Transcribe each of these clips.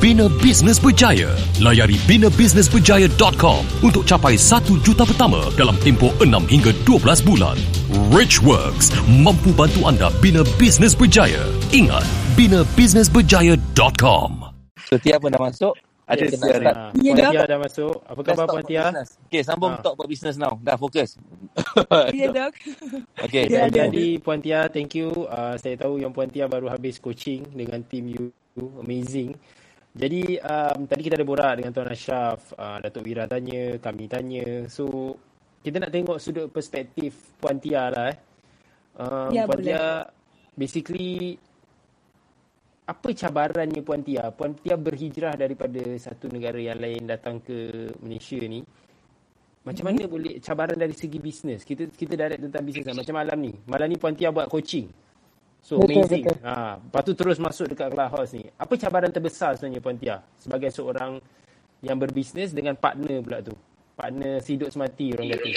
bina bisnes berjaya. Layari binabusinessberjaya.com untuk capai 1 juta pertama dalam tempoh 6 hingga 12 bulan. Richworks mampu bantu anda bina bisnes berjaya. Ingat, binabusinessberjaya.com. So Tia pun dah masuk. Ada Yes, ya, start. dah. Ya, Puan. Tia dah masuk. Apa khabar Puan Tia? Okay, sambung Ah. talk about business now. Dah fokus. Ya, dok. Okay. Ya. Jadi Puan Tia, thank you. Uh, saya tahu yang Puan Tia baru habis coaching dengan team you. Amazing. Jadi um, tadi kita ada borak dengan Tuan Ashraf, uh, Datuk Wira tanya, kami tanya. So kita nak tengok sudut perspektif Puan Tia lah eh. Um, Ya, Puan boleh. Tia basically apa cabarannya Puan Tia? Puan Tia berhijrah daripada satu negara yang lain datang ke Malaysia ni. Macam mana boleh cabaran dari segi bisnes? Kita kita direct tentang bisnes lah. Macam malam ni. Malam ni Puan Tia buat coaching. So Betul, amazing. betul. Ha, lepas tu terus masuk dekat Clubhouse ni. Apa cabaran terbesar sebenarnya Puan Tia sebagai seorang yang berbisnes dengan partner pula tu? Partner siduk semati orang kata.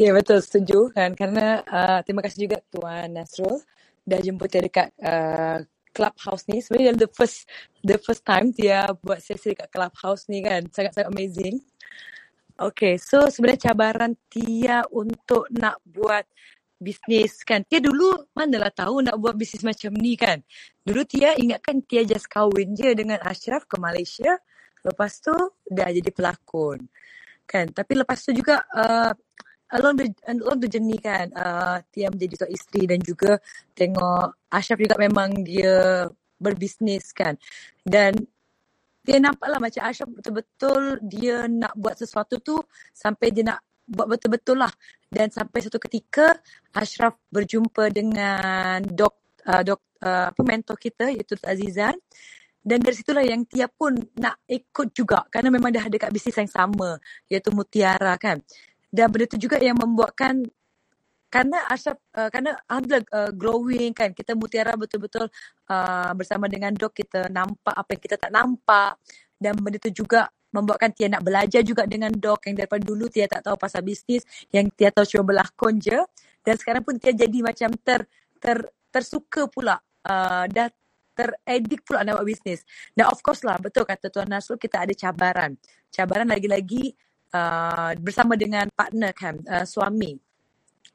Ya betul setuju kan kerana uh, terima kasih juga Tuan Nasrul dah jemput saya dekat uh, Clubhouse ni. Sebenarnya the first the first time dia buat sesi dekat Clubhouse ni kan sangat-sangat amazing. Okay, so sebenarnya cabaran Tia untuk nak buat bisnes kan. Tia dulu manalah tahu nak buat bisnes macam ni kan. Dulu Tia ingatkan Tia just kahwin je dengan Ashraf ke Malaysia. Lepas tu dah jadi pelakon. Kan. Tapi lepas tu juga uh, along the along the journey kan uh, Tia menjadi seorang isteri dan juga tengok Ashraf juga memang dia berbisnes kan. Dan dia nampak lah macam Ashraf betul-betul dia nak buat sesuatu tu sampai dia nak buat betul-betul lah. Dan sampai satu ketika Ashraf berjumpa dengan dok, uh, dok uh, mentor kita iaitu. Azizan. Dan dari situlah yang Tia pun nak ikut juga kerana memang dah ada kat bisnes yang sama iaitu Mutiara kan. Dan benda tu juga yang membuatkan kerana Ashraf uh, kerana alhamdulillah uh, glowing kan kita Mutiara betul-betul uh, bersama dengan dok kita nampak apa yang kita tak nampak dan benda tu juga membuatkan Tia nak belajar juga dengan dok yang daripada dulu Tia tak tahu pasal bisnes yang Tia tahu cuma berlakon je dan sekarang pun Tia jadi macam ter ter tersuka pula uh, dah teredik pula nak buat bisnes. Dan of course lah betul kata Tuan Nasrul kita ada cabaran. Cabaran lagi-lagi uh, bersama dengan partner kan uh, suami.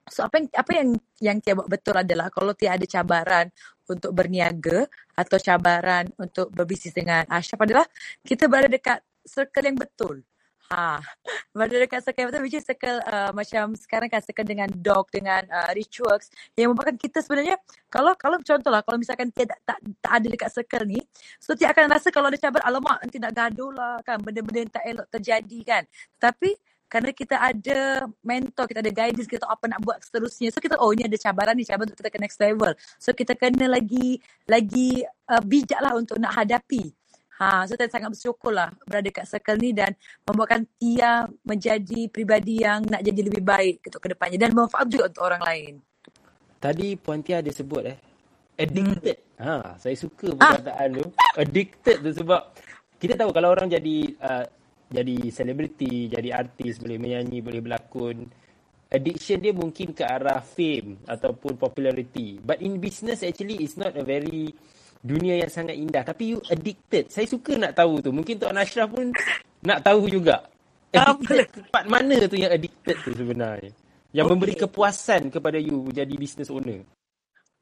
So apa yang apa yang yang Tia buat betul adalah kalau Tia ada cabaran untuk berniaga atau cabaran untuk berbisnes dengan Ashraf adalah kita berada dekat circle yang betul. Ha, berada dekat circle yang betul which is circle uh, macam sekarang kan circle dengan dog dengan uh, Richworks yang membuatkan kita sebenarnya kalau kalau contohlah kalau misalkan Tia tak, tak, ada dekat circle ni so Tia akan rasa kalau ada cabaran alamak nanti nak gaduh lah kan benda-benda yang tak elok terjadi kan. Tapi kerana kita ada mentor, kita ada guidance, kita tahu apa nak buat seterusnya. So kita oh ni ada cabaran ni, cabaran untuk kita ke next level. So kita kena lagi lagi uh, bijak lah untuk nak hadapi. Ha, so saya sangat bersyukur lah berada kat circle ni dan membuatkan Tia menjadi pribadi yang nak jadi lebih baik untuk ke depannya dan bermanfaat juga untuk orang lain. Tadi Puan Tia ada sebut eh addicted. Ha, saya suka Ah. perkataan tu. Addicted tu sebab kita tahu kalau orang jadi uh, jadi selebriti, jadi artis, boleh menyanyi, boleh berlakon, addiction dia mungkin ke arah fame ataupun popularity. But in business actually it's not a very dunia yang sangat indah tapi you addicted. Saya suka nak tahu tu. Mungkin Tuan Ashraf pun nak tahu juga. Ah, Addicted part mana tu yang addicted tu sebenarnya? Yang Okey. memberi kepuasan kepada you jadi business owner.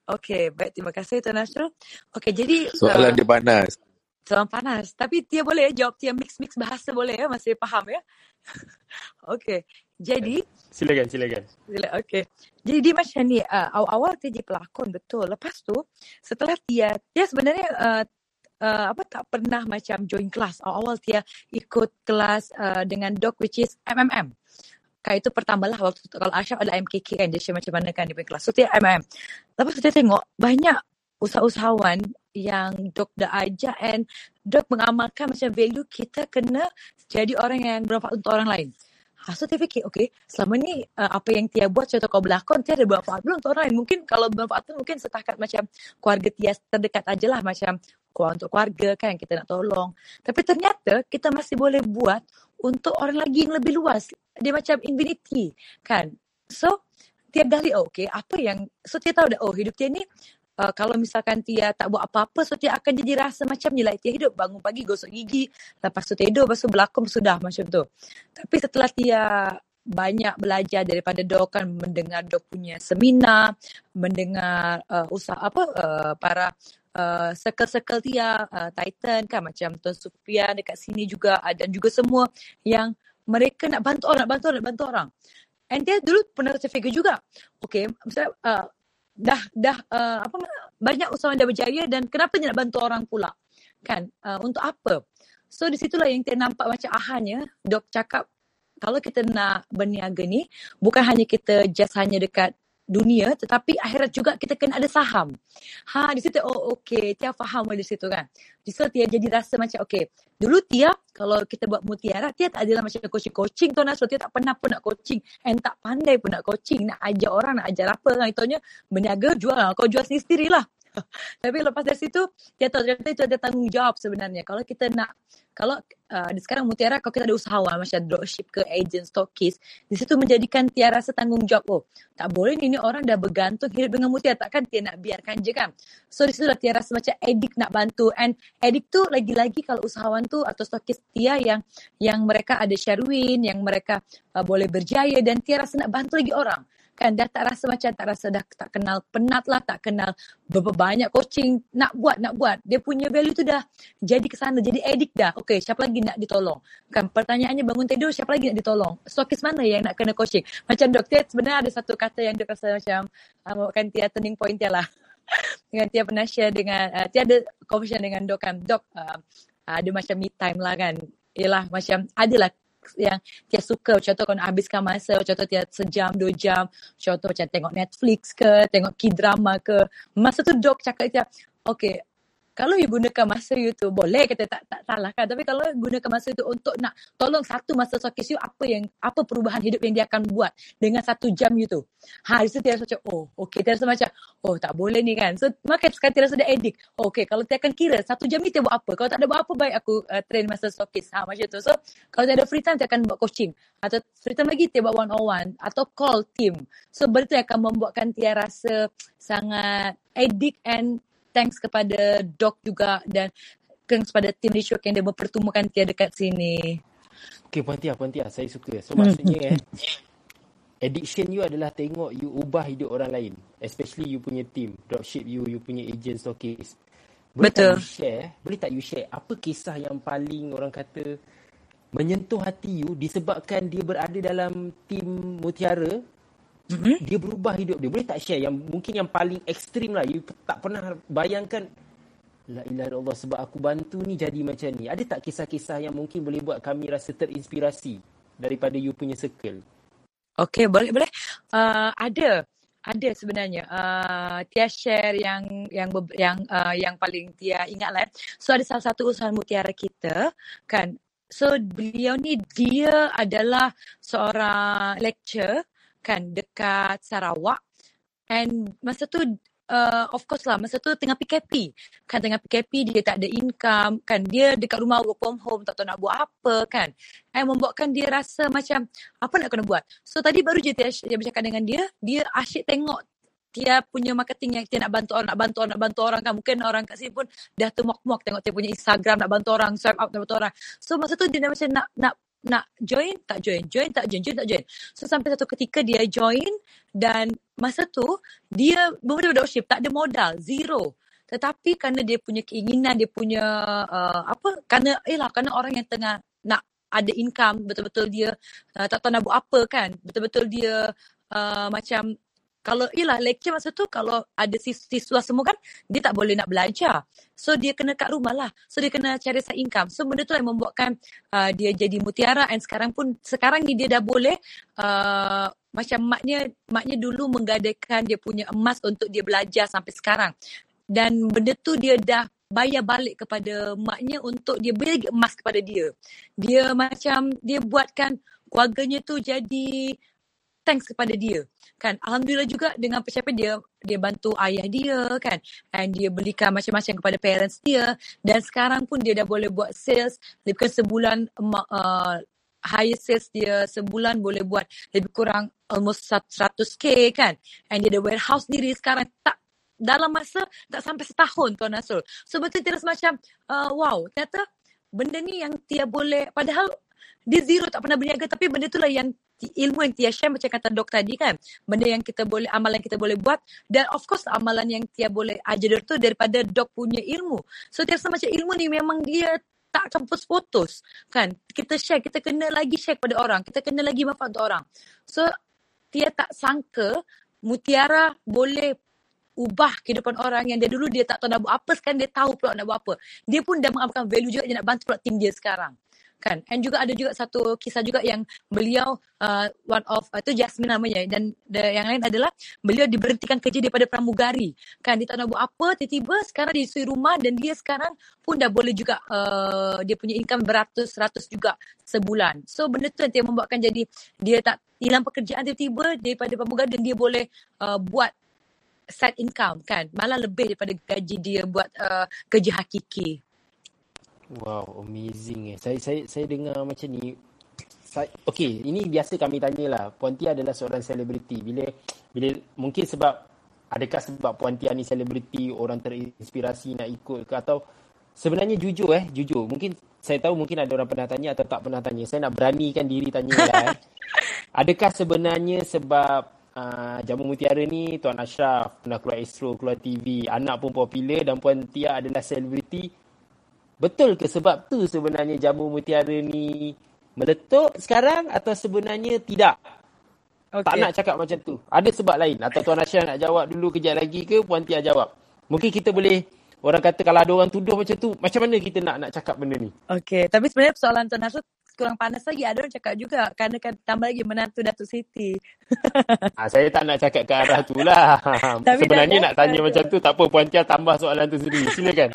Okay, baik. Terima kasih Tuan Nasrul. Okay, jadi... Soalan uh, dia panas. Soalan panas. Tapi Tia boleh jawab Tia mix-mix bahasa boleh ya? Masih faham ya? okay. Jadi, Silakan, silakan. Sila, okay. Jadi dia macam ni, uh, awal-awal dia jadi pelakon betul. Lepas tu, setelah Tia, Tia sebenarnya uh, uh, apa tak pernah macam join kelas. Awal-awal dia ikut kelas uh, dengan doc which is MMM. Kan itu pertama lah waktu tu, kalau Ashraf ada MKK kan dia share macam mana kan dia punya kelas. So dia MMM. Lepas tu dia tengok banyak usahawan yang dok dah ajar and dok mengamalkan macam value kita kena jadi orang yang bermanfaat untuk orang lain. So dia fikir, okay, selama ni uh, apa yang Tia buat contoh kau berlakon, Tia ada bermanfaat belum untuk orang lain. Mungkin kalau bermanfaat tu mungkin setakat macam keluarga Tia terdekat aja lah macam keluar untuk keluarga kan kita nak tolong. Tapi ternyata kita masih boleh buat untuk orang lagi yang lebih luas. Dia macam infinity kan. So, Tia gali, oh, okay, apa yang, so Tia tahu dah, oh hidup Tia ni uh, kalau misalkan Tia tak buat apa-apa, so Tia akan jadi rasa macam ni lah. Tia hidup bangun pagi, gosok gigi, lepas tu tidur, lepas tu berlakon, sudah macam tu. Tapi setelah Tia banyak belajar daripada dok kan mendengar dok punya seminar mendengar uh, usaha apa uh, para uh, circle-circle Tia uh, Titan kan macam Tuan Supriyan dekat sini juga uh, dan juga semua yang mereka nak bantu orang nak bantu orang nak bantu orang and dia dulu pernah terfikir juga okay misalnya uh, dah dah uh, apa banyak usahawan dah berjaya dan kenapa dia nak bantu orang pula? Kan? Uh, untuk apa? So di situlah yang kita nampak macam ahanya dok cakap kalau kita nak berniaga ni bukan hanya kita just hanya dekat dunia tetapi akhirat juga kita kena ada saham. Ha di situ oh okey Tia faham di situ kan. Di situ Tia jadi rasa macam okey. Dulu Tia kalau kita buat mutiara Tia tak adalah macam coaching-coaching tu Nasro Tia tak pernah pun nak coaching and tak pandai pun nak coaching nak ajar orang nak ajar apa kan itunya berniaga jual kau jual sendiri lah. Tapi lepas dari situ, dia tahu ternyata itu ada tanggungjawab sebenarnya. Kalau kita nak, kalau uh, di sekarang Mutiara, kalau kita ada usahawan macam dropship ke agent, stockist, di situ menjadikan Tiara rasa tanggungjawab. Oh, tak boleh ni, ni orang dah bergantung hidup dengan Mutiara. Takkan Tia nak biarkan je kan? So di situ lah Tia rasa macam edik nak bantu. And edik tu lagi-lagi kalau usahawan tu atau stockist Tia yang yang mereka ada share win, yang mereka uh, boleh berjaya dan Tia rasa nak bantu lagi orang kan? Dah tak rasa macam tak rasa dah tak kenal penat lah tak kenal berapa banyak coaching nak buat nak buat. Dia punya value tu dah jadi ke sana jadi addict dah. Okey siapa lagi nak ditolong? Kan? Pertanyaannya bangun tidur siapa lagi nak ditolong? Stokis mana yang nak kena coaching? Macam doktor sebenarnya ada satu kata yang dia rasa macam uh, kan Tia turning point dia lah. Dengan Tia pernah share dengan uh, Tia ada conversation dengan dok kan. Dok uh, ada macam me time lah kan. Yelah macam adalah yang dia suka. Contoh kau nak habiskan masa contoh dia sejam dua jam. Contoh macam tengok Netflix ke tengok k-drama ke. Masa tu dok cakap dia okay kalau you gunakan masa you tu boleh kita tak tak salah kan? Tapi kalau gunakan masa itu untuk nak tolong satu masa sokis you apa yang apa perubahan hidup yang dia akan buat dengan satu jam you tu? Ha dia rasa macam oh okey dia rasa macam oh tak boleh ni kan? So maka sekarang dia rasa dia edik oh, okey kalau dia akan kira satu jam ni dia buat apa? Kalau tak ada buat apa baik aku uh, train masa sokis ha macam tu. So kalau dia ada free time dia akan buat coaching. Atau free time lagi dia buat one on one atau call team. So benda tu akan membuatkan dia rasa sangat edik and thanks kepada Doc juga dan thanks kepada tim Ritual yang dia mempertemukan Tia dekat sini. Okay, Puan Tia, Puan Tia, saya suka. So, maksudnya eh, addiction you adalah tengok you ubah hidup orang lain. Especially you punya team, dropship you, you punya agent, stockist. Boleh Betul. tak you share, boleh tak you share apa kisah yang paling orang kata menyentuh hati you disebabkan dia berada dalam tim Mutiara mm-hmm. dia berubah hidup dia. Boleh tak share yang mungkin yang paling ekstrim lah. You tak pernah bayangkan La ilaha illallah sebab aku bantu ni jadi macam ni. Ada tak kisah-kisah yang mungkin boleh buat kami rasa terinspirasi daripada you punya circle? Okay, boleh boleh. Uh, ada, ada sebenarnya. Uh, Tia share yang yang yang uh, yang paling Tia ingat lah. So ada salah satu usaha mutiara kita kan. So beliau ni dia adalah seorang lecturer kan dekat Sarawak. And masa tu uh, of course lah masa tu tengah PKP kan tengah PKP dia tak ada income. Kan dia dekat rumah work from home tak tahu nak buat apa kan. And membuatkan dia rasa macam apa nak kena buat? So tadi baru je dia, bercakap dengan dia dia asyik tengok dia punya marketing yang dia nak bantu orang, nak bantu orang, nak bantu orang kan. Mungkin orang kat sini pun dah termuak-muak tengok dia punya Instagram nak bantu orang, swipe up nak bantu orang. So masa tu dia macam nak nak nak join tak join. Join tak join. Join tak join. So sampai satu ketika dia join dan masa tu dia bermula dropship tak ada modal. Zero. Tetapi kerana dia punya keinginan dia punya uh, apa kerana yalah kerana orang yang tengah nak ada income betul-betul dia uh, tak tahu nak buat apa kan. Betul-betul dia uh, macam kalau ialah lecture masa tu kalau ada sis- siswa semua kan dia tak boleh nak belajar. So dia kena kat rumah lah. So dia kena cari side income. So benda tu yang membuatkan uh, dia jadi mutiara and sekarang pun sekarang ni dia dah boleh uh, macam maknya maknya dulu menggadaikan dia punya emas untuk dia belajar sampai sekarang. Dan benda tu dia dah bayar balik kepada maknya untuk dia beri emas kepada dia. Dia macam dia buatkan keluarganya tu jadi thanks kepada dia kan? Alhamdulillah juga dengan pencapaian dia dia bantu ayah dia kan? And dia belikan macam-macam kepada parents dia. Dan sekarang pun dia dah boleh buat sales lebih kurang sebulan uh, higher sales dia sebulan boleh buat lebih kurang almost 100k kan? And dia ada warehouse sendiri sekarang. Tak dalam masa tak sampai setahun Tuan Nasrul. So betul terus macam uh, wow ternyata benda ni yang Tia boleh padahal dia zero tak pernah berniaga. Tapi benda itulah yang ilmu yang Tia share macam kata dok tadi kan. Benda yang kita boleh amalan kita boleh buat. Dan of course amalan yang Tia boleh ajar tu daripada dok punya ilmu. So Tia rasa macam ilmu ni memang dia tak akan putus-putus kan? Kita share kita kena lagi share kepada orang. Kita kena lagi manfaat untuk orang. So Tia tak sangka mutiara boleh ubah kehidupan orang yang dia dulu dia tak tahu nak buat apa. Sekarang dia tahu pula nak buat apa. Dia pun dah mengamalkan value juga dia nak bantu pula tim dia sekarang kan? And juga ada juga satu kisah juga yang beliau uh, one of uh, tu Jasmine namanya. Dan the, yang lain adalah beliau diberhentikan kerja daripada pramugari. Kan? Dia tak buat apa tiba-tiba sekarang dia sui rumah dan dia sekarang pun dah boleh juga uh, dia punya income beratus-ratus juga sebulan. So benda tu yang membuatkan jadi dia tak hilang pekerjaan tiba-tiba daripada pramugari dan dia boleh uh, buat side income kan? Malah lebih daripada gaji dia buat uh, kerja hakiki Wow, amazing eh. Saya saya saya dengar macam ni. Saya, okay, ini biasa kami tanyalah. Puan Tia adalah seorang selebriti. Bila bila mungkin sebab adakah sebab Puan Tia ni selebriti, orang terinspirasi nak ikut ke atau sebenarnya jujur eh, jujur. Mungkin saya tahu mungkin ada orang pernah tanya atau tak pernah tanya. Saya nak beranikan diri tanya lah eh. Adakah sebenarnya sebab Uh, Jamu Mutiara ni Tuan Ashraf pernah keluar Astro, keluar TV, anak pun popular dan Puan Tia adalah selebriti Betul ke sebab tu sebenarnya jamu mutiara ni meletup sekarang atau sebenarnya tidak? Okay. Tak nak cakap macam tu. Ada sebab lain. Atau Tuan Asyah nak jawab dulu kejap lagi ke Puan Tia jawab? Mungkin kita boleh, orang kata kalau ada orang tuduh macam tu, macam mana kita nak nak cakap benda ni? Okay, tapi sebenarnya persoalan Tuan Asyah kurang panas lagi. Ada orang cakap juga. Kerana kan tambah lagi menantu Datuk Siti. ha, saya tak nak cakap ke arah tu lah. Sebenarnya nak tanya macam tu, tak apa Puan Tia tambah soalan tu sendiri. Silakan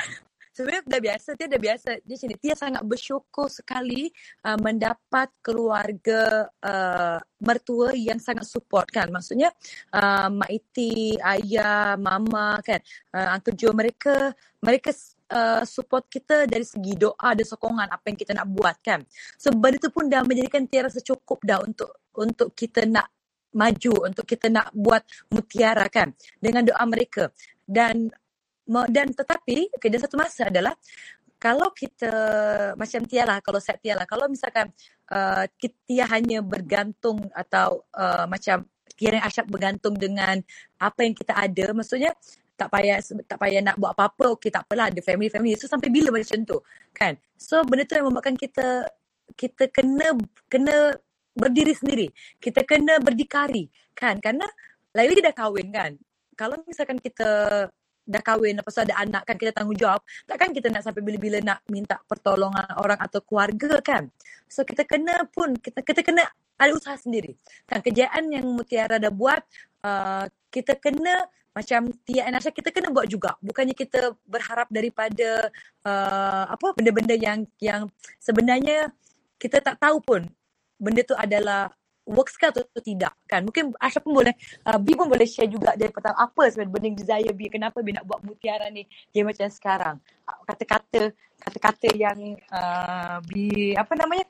sebenarnya dah biasa dia dah biasa dia sini. Dia sangat bersyukur sekali uh, mendapat keluarga uh, mertua yang sangat support kan. Maksudnya uh, mak iti ayah mama kan. Uh, uncle Joe mereka mereka uh, support kita dari segi doa dan sokongan apa yang kita nak buat kan. So benda tu pun dah menjadikan tiada rasa cukup dah untuk untuk kita nak maju untuk kita nak buat mutiara kan dengan doa mereka. Dan dan tetapi okay, dan satu masa adalah kalau kita macam Tia lah kalau set Tia lah kalau misalkan uh, Tia hanya bergantung atau uh, macam kira asyap bergantung dengan apa yang kita ada maksudnya tak payah tak payah nak buat apa-apa okey tak apalah ada family family so sampai bila macam tu kan? So benda tu yang membuatkan kita kita kena kena berdiri sendiri. Kita kena berdikari kan? Kerana lagi dah kahwin kan? Kalau misalkan kita dah kahwin lepas tu ada anak kan kita tanggungjawab. Takkan kita nak sampai bila-bila nak minta pertolongan orang atau keluarga kan? So kita kena pun kita kita kena ada usaha sendiri. Kan kejayaan yang Mutiara dah buat uh, kita kena macam Tia and Asha kita kena buat juga. Bukannya kita berharap daripada uh, apa benda-benda yang yang sebenarnya kita tak tahu pun benda tu adalah works ke atau tidak kan? Mungkin Asha pun boleh uh, B pun boleh share juga dari pertama apa sebenarnya burning desire B kenapa B nak buat mutiara ni. Dia macam sekarang. Uh, kata-kata kata-kata yang uh, B apa namanya?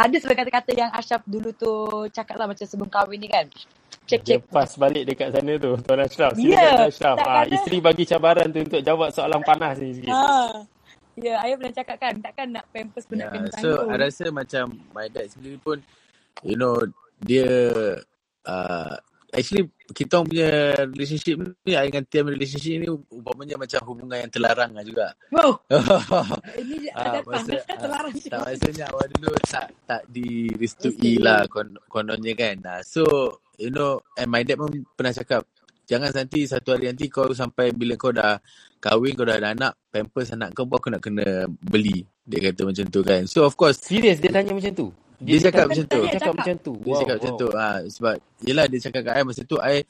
Ada sebagai kata-kata yang Ashraf dulu tu cakap lah macam sebelum kahwin ni kan. Cek cek. pas balik dekat sana tu Tuan Ashraf. Silakan yeah, Ashraf. ha, isteri bagi cabaran tu untuk jawab soalan panas ni sikit. Ha. Ya, yeah, ayah pernah cakap kan, takkan nak pampers pun yeah, nak kena So, I rasa macam my dad sendiri pun you know dia uh, actually kita punya relationship ni dengan tiap relationship ni umpamanya macam hubungan yang terlarang lah juga. Wow. Ini ada uh, masa, terlarang uh, tak maksudnya awal dulu tak tak direstui lah kon, kononnya kan. Uh, so you know, and my dad pun pernah cakap, jangan nanti satu hari nanti kau sampai bila kau dah kahwin, kau dah ada anak, pampers anak kau pun aku nak kena beli. Dia kata macam tu kan. So of course, Serius dia tanya macam tu? Dia cakap macam tu. Dia cakap macam tu. Dia cakap macam tu. Ha, sebab, yelah dia cakap kat I masa tu, I,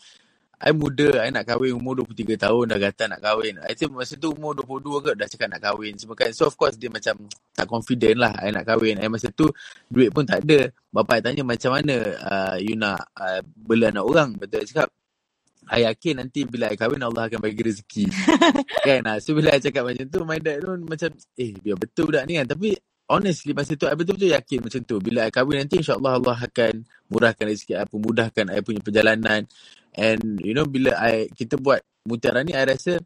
I muda, I nak kahwin umur 23 tahun, dah kata nak kahwin. I think masa tu umur 22 ke, dah cakap nak kahwin. Semua kan. So of course dia macam tak confident lah, I nak kahwin. I masa tu, duit pun tak ada. Bapak I tanya macam mana uh, you nak uh, bela anak orang. Betul I cakap, I yakin nanti bila I kahwin, Allah akan bagi rezeki. kan? Ha, so bila I cakap macam tu, my dad tu macam, eh biar betul budak ni kan. Tapi honestly masa tu I betul-betul yakin macam tu. Bila I kahwin nanti insyaAllah Allah akan murahkan rezeki I, pemudahkan I punya perjalanan. And you know bila I kita buat mutiara ni I rasa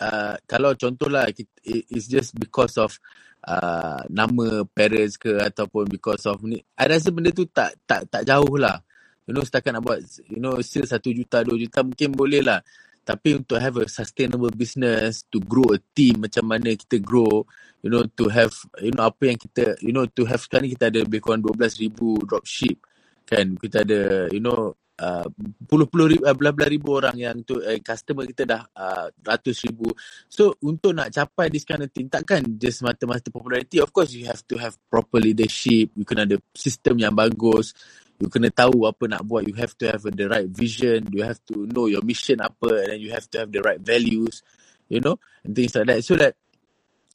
uh, kalau contohlah it's just because of uh, nama parents ke ataupun because of ni I rasa benda tu tak tak tak jauh lah. You know setakat nak buat you know sales 1 juta 2 juta mungkin boleh lah. Tapi untuk have a sustainable business, to grow a team macam mana kita grow, you know, to have, you know, apa yang kita, you know, to have sekarang kita ada lebih kurang 12,000 dropship, kan? Kita ada, you know, uh, puluh-puluh ribu, uh, belah-belah ribu orang yang tu, uh, customer kita dah uh, ratus ribu. So, untuk nak capai this kind of thing, takkan just mata-mata popularity. Of course, you have to have proper leadership, you kena ada sistem yang bagus, you kena tahu apa nak buat. You have to have the right vision. You have to know your mission apa and then you have to have the right values. You know, and things like that. So that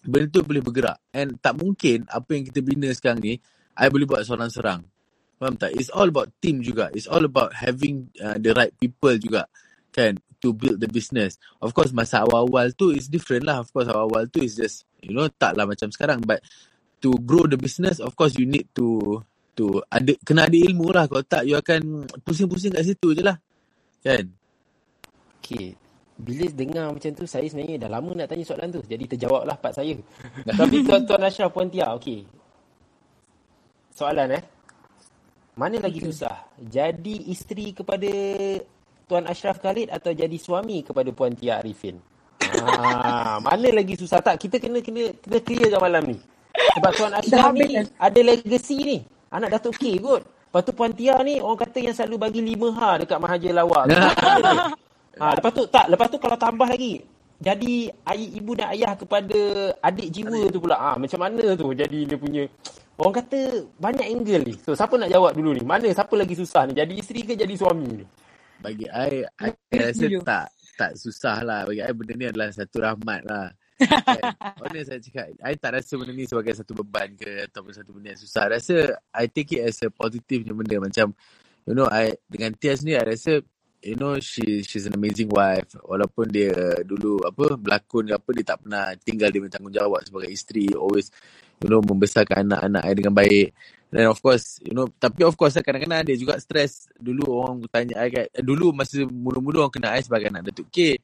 benda tu boleh bergerak. And tak mungkin apa yang kita bina sekarang ni, I boleh buat seorang serang. Faham tak? It's all about team juga. It's all about having uh, the right people juga. Kan? To build the business. Of course, masa awal-awal tu is different lah. Of course, awal-awal tu is just, you know, tak lah macam sekarang. But to grow the business, of course, you need to tu ada kena ada ilmu lah kalau tak you akan pusing-pusing kat situ je lah kan Okay. Bila dengar macam tu, saya sebenarnya dah lama nak tanya soalan tu. Jadi terjawab lah part saya. Tapi Tuan, Tuan Ashraf Puan Tia, okay. Soalan eh. Mana lagi susah? Jadi isteri kepada Tuan Ashraf Khalid atau jadi suami kepada Puan Tia Arifin? Ah, mana lagi susah tak? Kita kena kena kena clearkan malam ni. Sebab Tuan Ashraf ni ada legacy ni. Anak Datuk K kot. Lepas tu Puan Tia ni orang kata yang selalu bagi 5 ha dekat Mahaja Lawak. ha, lepas tu tak, lepas tu kalau tambah lagi jadi ayah, ibu dan ayah kepada adik jiwa tu pula. Ah, macam mana tu jadi dia punya Orang kata banyak angle ni. So siapa nak jawab dulu ni? Mana siapa lagi susah ni? Jadi isteri ke jadi suami ni? bagi I, I rasa tak tak susah lah bagi I benda ni adalah satu rahmat lah? Honest saya cakap I tak rasa benda ni sebagai satu beban ke Ataupun satu benda yang susah. I rasa I take it as a positive punya benda. Macam You know I Dengan Tias ni I rasa You know she She's an amazing wife. Walaupun dia dulu Apa Berlakon ke apa Dia tak pernah tinggal Dia bertanggungjawab sebagai isteri Always You know Membesarkan anak-anak I dengan baik. Then of course You know Tapi of course Kadang-kadang ada juga stress. Dulu orang tanya I kat, Dulu masa mula-mula Orang kenal I sebagai anak Datuk K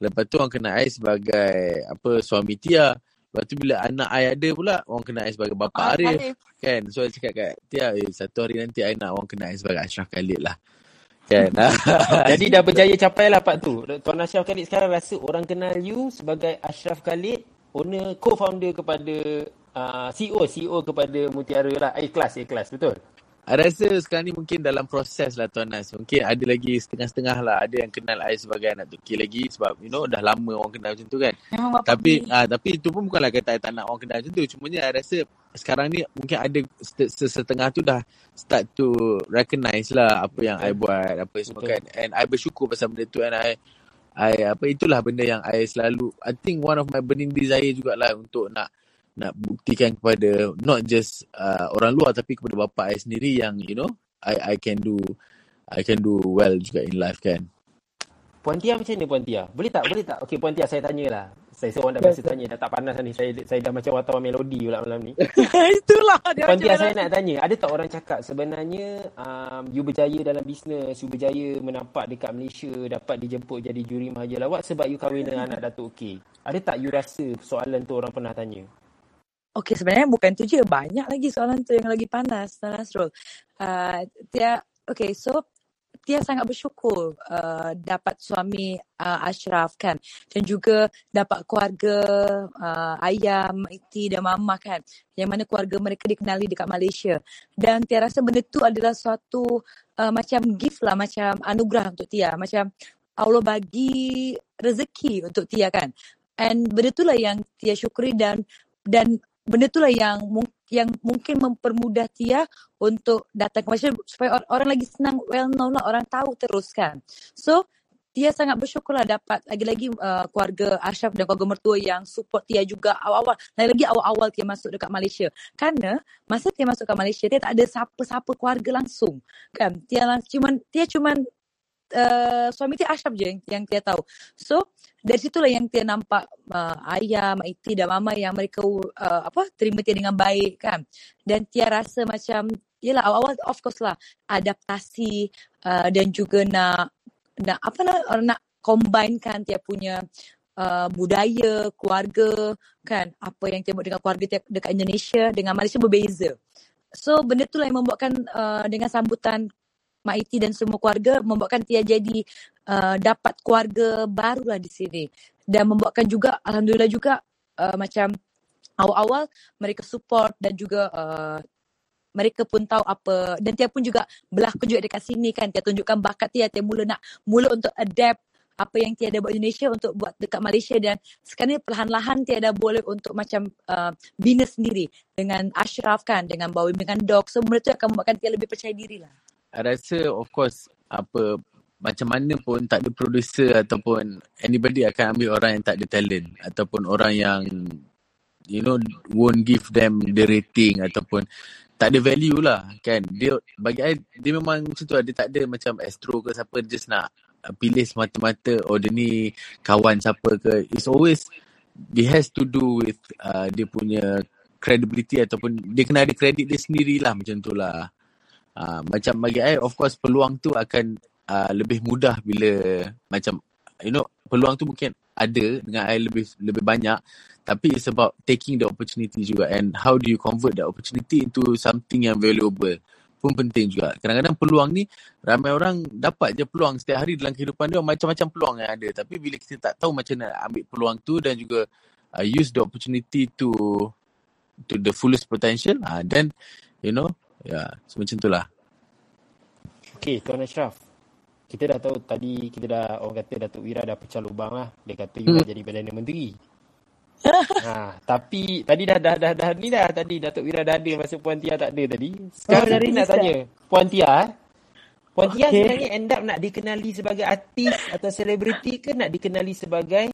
Lepas tu orang kenal I sebagai apa suami Tia. Lepas tu bila anak I ada pula orang kenal I sebagai bapa Ah, Arif. Arif. Kan? So I cakap kat Tia, eh, satu hari nanti I nak orang kenal I sebagai Ashraf Khalid lah. Kan? Jadi dah berjaya capai lah part tu. Tuan Ashraf Khalid sekarang rasa orang kenal you sebagai Ashraf Khalid, owner, co-founder kepada uh, CEO, CEO kepada Mutiara lah. A-Class, A-Class. Betul? Rasa sekarang ni mungkin dalam proses lah Tuan Nas. Mungkin ada lagi setengah-setengah lah. Ada yang kenal I sebagai anak Tuki lagi. Sebab you know dah lama orang kenal macam tu kan. Memang Tapi ni. ah tapi itu pun bukanlah kata I tak nak orang kenal macam tu. Cumanya I rasa sekarang ni mungkin ada set- setengah tu dah start to recognize lah apa yang I buat, apa semua Betul. kan. And I bersyukur pasal benda tu and I I apa itulah benda yang I selalu I think one of my burning desire jugalah untuk nak nak buktikan kepada not just uh, orang luar tapi kepada bapa I sendiri yang you know I I can do I can do well juga in life kan. Puan Tia macam mana Puan Tia? Boleh tak? Boleh tak? Okey Puan Tia saya tanyalah. Saya seorang dah biasa tanya. Dah tak panas dah ni. Saya, saya dah macam wartawan melodi pula malam ni. Itulah dia Puan Tia saya nak tanya. Ada tak orang cakap sebenarnya um, you berjaya dalam bisnes. You berjaya menampak dekat Malaysia. Dapat dijemput jadi juri Mahaja Lawak sebab you kahwin dengan anak Datuk K. Ada tak you rasa soalan tu orang pernah tanya? Okey, sebenarnya bukan tu je. Banyak lagi soalan tu yang lagi panas, Nasrul. Uh, Tia, okay, so Tia sangat bersyukur uh, dapat suami uh, Ashraf kan dan juga dapat keluarga uh, ayah, Mak Iti dan mama kan yang mana keluarga mereka dikenali dekat Malaysia dan Tia rasa benda tu adalah suatu uh, macam gift lah macam anugerah untuk Tia macam Allah bagi rezeki untuk Tia kan and benda tu lah yang Tia syukuri dan dan benda tu lah yang yang mungkin mempermudah Tia untuk datang ke Malaysia supaya or- orang lagi senang well known lah orang tahu terus kan so Tia sangat bersyukur lah dapat lagi-lagi uh, keluarga Ashraf dan keluarga mertua yang support Tia juga awal-awal. Lagi-lagi awal-awal Tia masuk dekat Malaysia. Kerana masa Tia masuk ke Malaysia, Tia tak ada siapa-siapa keluarga langsung. Kan? Tia, cuman, Tia cuman uh, suami Tia Ashraf je yang, yang Tia tahu. So, dari situlah yang Tia nampak uh, ayah, Mak Iti dan Mama yang mereka uh, apa terima Tia dengan baik kan. Dan Tia rasa macam, yelah awal-awal of course lah adaptasi uh, dan juga nak nak apa nak nak combinekan Tia punya uh, budaya, keluarga kan. Apa yang buat dengan keluarga Tia dekat Indonesia dengan Malaysia berbeza. So benda tu lah yang membuatkan uh, dengan sambutan Mak Iti dan semua keluarga membuatkan Tia jadi uh, dapat keluarga baru lah di sini. Dan membuatkan juga Alhamdulillah juga uh, macam awal-awal mereka support dan juga uh, mereka pun tahu apa. Dan Tia pun juga berlakon juga dekat sini kan. Tia tunjukkan bakat Tia Tia mula nak mula untuk adapt apa yang Tia ada buat Indonesia untuk buat dekat Malaysia. Dan sekarang ni perlahan-lahan Tia dah boleh untuk macam uh, bina sendiri dengan Ashraf kan dengan bawa dengan dog so benda tu akan membuatkan Tia lebih percaya diri lah rasa of course apa macam mana pun tak ada producer ataupun anybody akan ambil orang yang tak ada talent. Ataupun orang yang you know won't give them the rating ataupun tak ada value lah kan? Dia bagi I dia memang macam tu lah. dia tak ada macam astro ke siapa just nak pilih semata-mata oh dia ni kawan siapa ke. It's always it has to do with uh, dia punya credibility ataupun dia kena ada credit dia sendirilah macam tu lah uh, macam bagi I of course peluang tu akan uh, lebih mudah bila macam you know peluang tu mungkin ada dengan I lebih lebih banyak. Tapi it's about taking the opportunity juga. And how do you convert that opportunity into something yang valuable pun penting juga. Kadang-kadang peluang ni ramai orang dapat je peluang setiap hari dalam kehidupan dia. Macam-macam peluang yang ada. Tapi bila kita tak tahu macam nak ambil peluang tu dan juga uh, use the opportunity to to the fullest potential uh, then you know ya yeah, so macam tu lah. Okay, Tuan Ashraf. Kita dah tahu tadi, kita dah, orang kata Datuk Wira dah pecah lubang lah. Dia kata you nak jadi Perdana Menteri. ha, tapi tadi dah, dah, dah, dah, ni dah tadi Datuk Wira dah ada masa Puan Tia tak ada tadi. Sekarang Oh, dah kita nak tanya. Puan Tia, eh? Puan Tia Okay. sebenarnya end up nak dikenali sebagai artis atau selebriti ke nak dikenali sebagai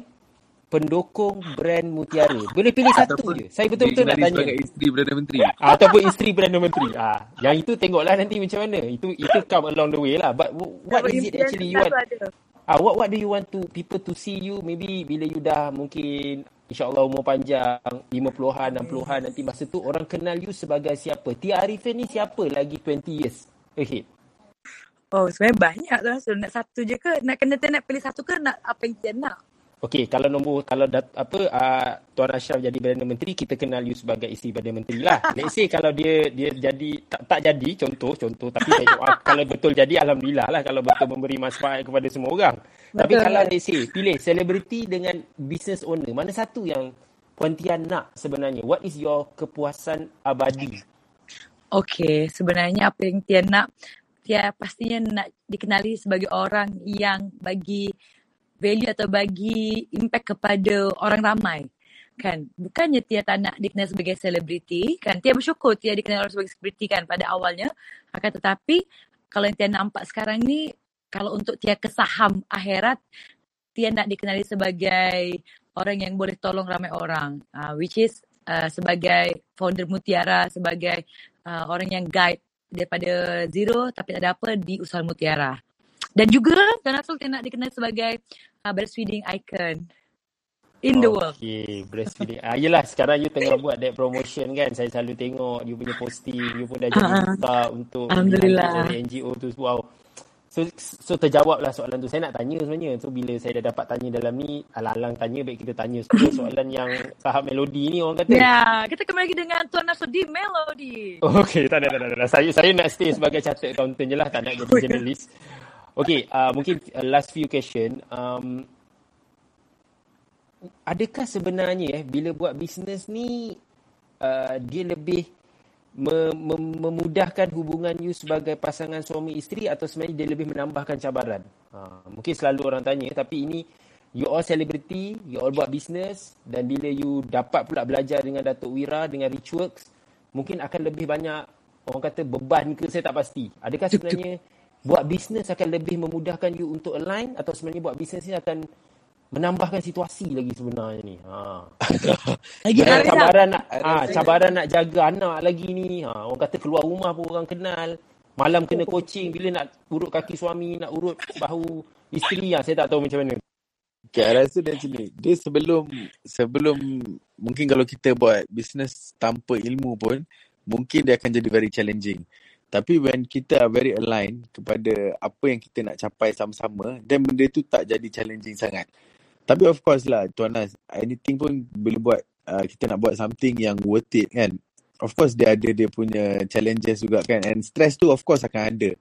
pendukung brand Mutiara? Boleh pilih satu Ataupun je. Saya betul-betul nak tanya. sebagai isteri Perdana Menteri. ataupun isteri Perdana Menteri. Ah, yang itu tengoklah nanti macam mana. Itu itu come along the way lah. But what is it actually you want? ada. Ah, what what do you want to people to see you maybe bila you dah mungkin insyaAllah umur panjang 50-an, 60-an nanti masa tu orang kenal you sebagai siapa? Tia Arifin ni siapa lagi 20 years ahead? Oh sebenarnya banyak tu Rasul. Nak satu je ke? Nak kena Tia nak pilih satu ke nak apa yang Tia nak? Okey, kalau nombor kalau dat, apa uh, Tuan Ashraf jadi Perdana Menteri, kita kenal you sebagai isteri Perdana Menteri lah. Let's say kalau dia dia jadi tak tak jadi contoh contoh tapi saya doa kalau betul jadi alhamdulillah lah kalau betul memberi manfaat kepada semua orang. Tapi Betul. kalau let's say pilih selebriti dengan business owner, mana satu yang Puan Tia nak sebenarnya? What is your kepuasan abadi? Okay, sebenarnya apa yang Tia nak, Tia pastinya nak dikenali sebagai orang yang bagi value atau bagi impact kepada orang ramai. Kan, bukannya Tia tak nak dikenali sebagai selebriti, kan Tia bersyukur Tia dikenali orang sebagai selebriti kan pada awalnya. Akan tetapi, kalau yang Tia nampak sekarang ni, kalau untuk Tia ke saham akhirat, Tia nak dikenali sebagai orang yang boleh tolong ramai orang. Uh, which is uh, sebagai founder Mutiara, sebagai uh, orang yang guide daripada zero tapi tak ada apa di usaha Mutiara. Dan juga Tuan Rasul Tia nak dikenali sebagai uh, breastfeeding icon in the world. Okay, breastfeeding. Ah, yelah, sekarang you tengah buat that promotion kan. Saya selalu tengok you punya posting. You pun dah jadi duta untuk Alhamdulillah. NGO tu. Wow. So, so terjawablah soalan tu. Saya nak tanya sebenarnya. So, bila saya dah dapat tanya dalam ni, alang-alang tanya, baik kita tanya sepuluh soalan yang tahap melodi ni orang kata. Ya, kita kembali lagi dengan Tuan Rasul di Melody. Oh, okay, tak ada, tak ada, tak ada. Saya, saya nak stay sebagai chartered accountant je lah. Tak nak jadi jurnalis. Okay, uh, mungkin uh, last few question. Um, adakah sebenarnya eh, bila buat bisnes ni uh, dia lebih me- mem- memudahkan hubungan you sebagai pasangan suami isteri atau sebenarnya dia lebih menambahkan cabaran? Uh, mungkin selalu orang tanya tapi ini you all celebrity, you all buat bisnes dan bila you dapat pula belajar dengan Datuk Wira dengan Richworks mungkin akan lebih banyak orang kata beban ke saya tak pasti. Adakah sebenarnya buat bisnes akan lebih memudahkan you untuk align atau sebenarnya buat bisnes ni akan menambahkan situasi lagi sebenarnya ni. Ha. Lagi Dan Arif cabaran nak I ha, cabaran nak jaga anak lagi ni. Ha, orang kata keluar rumah pun orang kenal. Malam kena coaching bila nak urut kaki suami, nak urut bahu isteri. Ha, saya tak tahu macam mana. Okay, I rasa dia macam ni. Dia sebelum sebelum mungkin kalau kita buat bisnes tanpa ilmu pun mungkin dia akan jadi very challenging. Tapi when kita are very aligned kepada apa yang kita nak capai sama-sama, then benda tu tak jadi challenging sangat. Tapi of course lah Tuan Nas, anything pun bila buat uh, kita nak buat something yang worth it kan. Of course dia ada dia punya challenges juga kan and stress tu of course akan ada.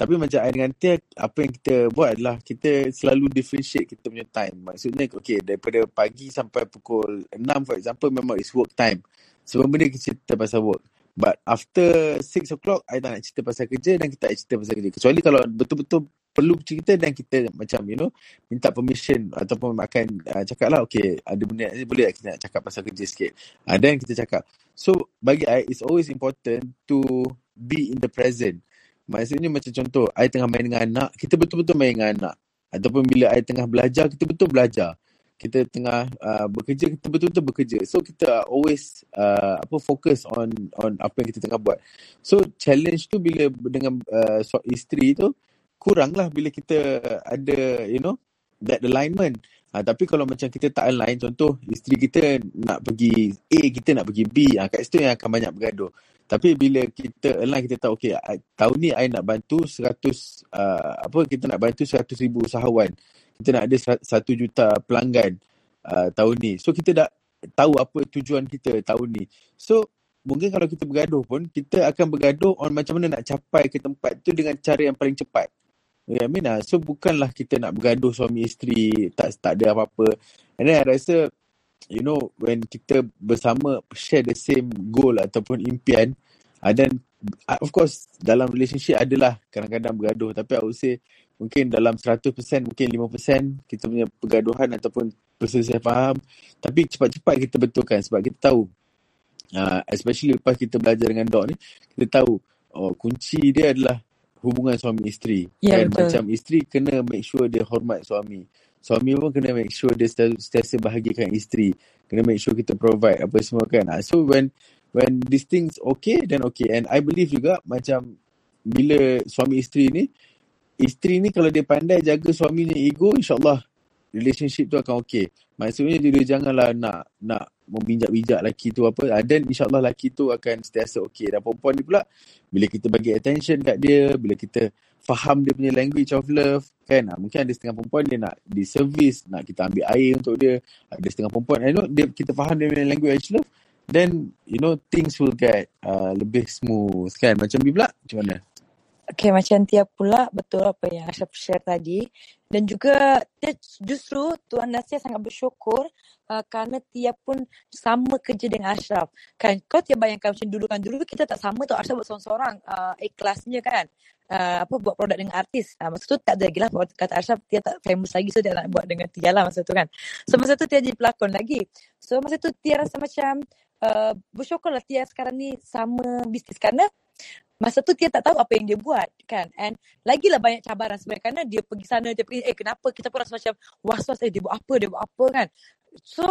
Tapi macam I dengan Tia, apa yang kita buat adalah kita selalu differentiate kita punya time. Maksudnya, okay, daripada pagi sampai pukul 6 for example, memang is work time. Semua benda kita cerita pasal work. But after 6 o'clock, I tak nak cerita pasal kerja dan kita tak cerita pasal kerja. Kecuali kalau betul-betul perlu cerita dan kita macam, you know, minta permission ataupun akan uh, cakap lah, okay, ada benda ni boleh kita nak cakap pasal kerja sikit. Uh, dan kita cakap. So, bagi I, it's always important to be in the present. Maksudnya macam contoh, I tengah main dengan anak, kita betul-betul main dengan anak. Ataupun bila I tengah belajar, kita betul belajar. Kita tengah uh, bekerja, kita betul-betul bekerja. So kita always uh, apa fokus on on apa yang kita tengah buat. So challenge tu bila dengan uh, isteri tu kuranglah bila kita ada you know that alignment. Ha, tapi kalau macam kita tak align, contoh isteri kita nak pergi A, kita nak pergi B, ha, kat situ yang akan banyak bergaduh. Tapi bila kita align, kita tahu, okay, I- tahun ni I nak bantu 100, uh, apa, kita nak bantu 100 ribu usahawan. Kita nak ada 1 juta pelanggan uh, tahun ni. So, kita dah tahu apa tujuan kita tahun ni. So, mungkin kalau kita bergaduh pun, kita akan bergaduh on macam mana nak capai ke tempat tu dengan cara yang paling cepat. Ya, I mean lah. So, bukanlah kita nak bergaduh suami isteri, tak tak ada apa-apa. And then, I rasa, you know, when kita bersama share the same goal ataupun impian, uh, then, uh, of course, dalam relationship adalah kadang-kadang bergaduh. Tapi, I would say, mungkin dalam 100%, mungkin 5% kita punya pergaduhan ataupun perselisihan faham. Tapi, cepat-cepat kita betulkan sebab kita tahu, uh, especially lepas kita belajar dengan Doc ni, kita tahu, oh, kunci dia adalah hubungan suami isteri. Ya, kan betul. macam isteri kena make sure dia hormat suami. Suami pun kena make sure dia sentiasa bahagikan isteri. Kena make sure kita provide apa semua kan. Ah, So when when these things okay then okay and I believe juga macam bila suami isteri ni isteri ni kalau dia pandai jaga suaminya ego insyaallah relationship tu akan okay. Maksudnya dia, dia janganlah nak nak membijak-bijak lelaki tu apa ah, then insyaallah lelaki tu akan sentiasa okay dan perempuan ni pula bila kita bagi attention kat dia bila kita faham dia punya language of love kan ah, mungkin ada setengah perempuan dia nak di service nak kita ambil air untuk dia ada setengah perempuan I know dia kita faham dia punya language love then you know things will get uh, lebih smooth kan. Macam ni pula macam mana Okay, macam Tia pula betul apa yang Ashraf share tadi. Dan juga justru Tuan Nasir sangat bersyukur uh, kerana Tia pun sama kerja dengan Ashraf. Kan, kau Tia bayangkan macam dulu kan, dulu kita tak sama tau Ashraf buat seorang-seorang uh, ikhlasnya kan. Uh, apa buat produk dengan artis. Uh, masa tu tak ada lagi lah kata Ashraf Tia tak famous lagi so Tia nak buat dengan Tia lah masa tu kan. So masa tu Tia jadi pelakon lagi. So masa tu Tia rasa macam uh, bersyukur lah Tia sekarang ni sama bisnes kerana masa tu dia tak tahu apa yang dia buat kan? And lagilah banyak cabaran sebenarnya. Kerana dia pergi sana dia pergi eh kenapa? Kita pun rasa macam was-was eh dia buat apa dia buat apa kan? So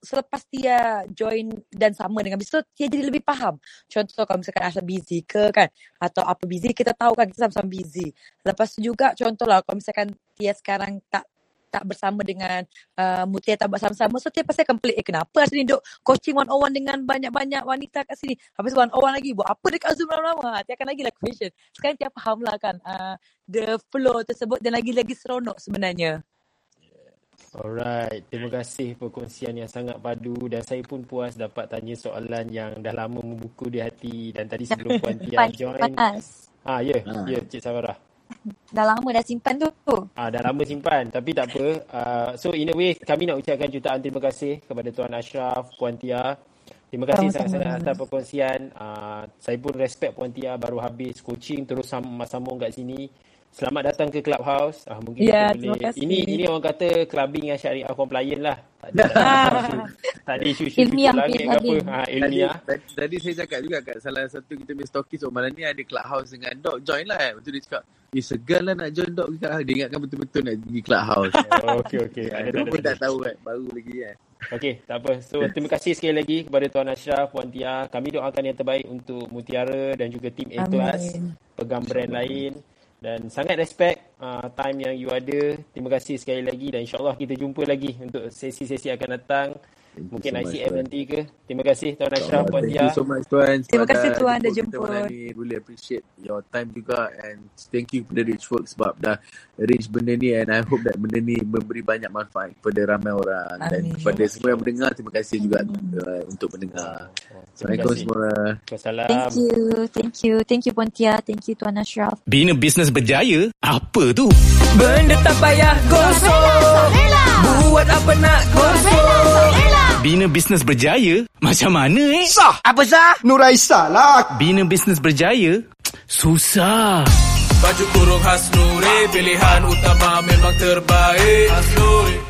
selepas dia join dan sama dengan bisnes dia jadi lebih faham. Contoh kalau misalkan Asha busy ke kan? Atau apa busy kita tahu kan kita sama-sama busy. Lepas tu juga contoh lah kalau misalkan dia sekarang tak tak bersama dengan uh, Mutia tak buat sama-sama so dia pasti akan pelik eh kenapa Asli duduk coaching one on one dengan banyak-banyak wanita kat sini habis one on one lagi buat apa dekat Zoom lama-lama dia akan lagi lah question sekarang dia faham lah kan uh, the flow tersebut dan lagi-lagi seronok sebenarnya Alright, terima kasih perkongsian yang sangat padu dan saya pun puas dapat tanya soalan yang dah lama membuku di hati dan tadi sebelum Puan Tia join. Ah, ya, Ah. ya Cik Safarah. Dah lama dah simpan tu. Ah, dah lama simpan tapi tak apa. Uh, so in a way kami nak ucapkan jutaan terima kasih kepada Tuan Ashraf, Puan Tia. Terima kasih sangat-sangat atas perkongsian. Uh, saya pun respect Puan Tia baru habis coaching terus sam- sambung kat sini. Selamat datang ke Clubhouse. Ah, mungkin Ya, kita terima boleh. Ini ini orang kata clubbing yang syariah compliant lah. Tak ada, tak ada isu, tak ada isu-isu Ilmiah, langit ke apa. Ha, Tadi, ilmiah. tadi, tadi saya cakap juga kat salah satu kita punya stokis oh malam ni ada clubhouse dengan dog join lah eh. Betul dia cakap eh segan lah nak join dog ke clubhouse. Dia ingatkan betul-betul nak pergi clubhouse. Oh, okey okey. Ada Dia tak pun tak tahu kan. Baru lagi kan. Okey, tak apa. So, terima kasih sekali lagi kepada Tuan Ashraf, Puan Tia. Kami doakan yang terbaik untuk Mutiara dan juga tim Amin. pegang brand lain. Dan sangat respect uh, time yang you ada. Terima kasih sekali lagi dan insyaAllah kita jumpa lagi untuk sesi-sesi akan datang. Thank Mungkin so ICM nanti ke. Terima kasih Tuan Ashraf, Puan Thank Tia. you so much Tuan. Terima kasih, Tuan, dah jemput. ni. Really appreciate your time juga and thank you kepada Richwork sebab dah arrange benda ni and I hope that benda ni memberi banyak manfaat kepada ramai orang dan Amin. kepada semua yang mendengar terima kasih juga uh, untuk mendengar. Assalamualaikum semua. Wassalam. Thank you. Thank you. Thank you Puan Tia. Thank you Tuan Ashraf. Bina bisnes berjaya? Apa tu? Benda tak payah gosok Buat apa nak gosok Bina bisnes berjaya? Macam mana eh? Sah! Apa sah? Nuraisa lah. Bina bisnes berjaya? Susah. Baju kurung khas Nuri Pilihan utama memang terbaik Khas Nuri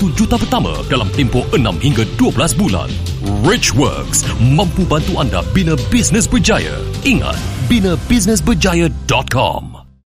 juta pertama dalam tempoh 6 hingga 12 bulan. Richworks mampu bantu anda bina bisnes berjaya. Ingat, binabusinessberjaya.com.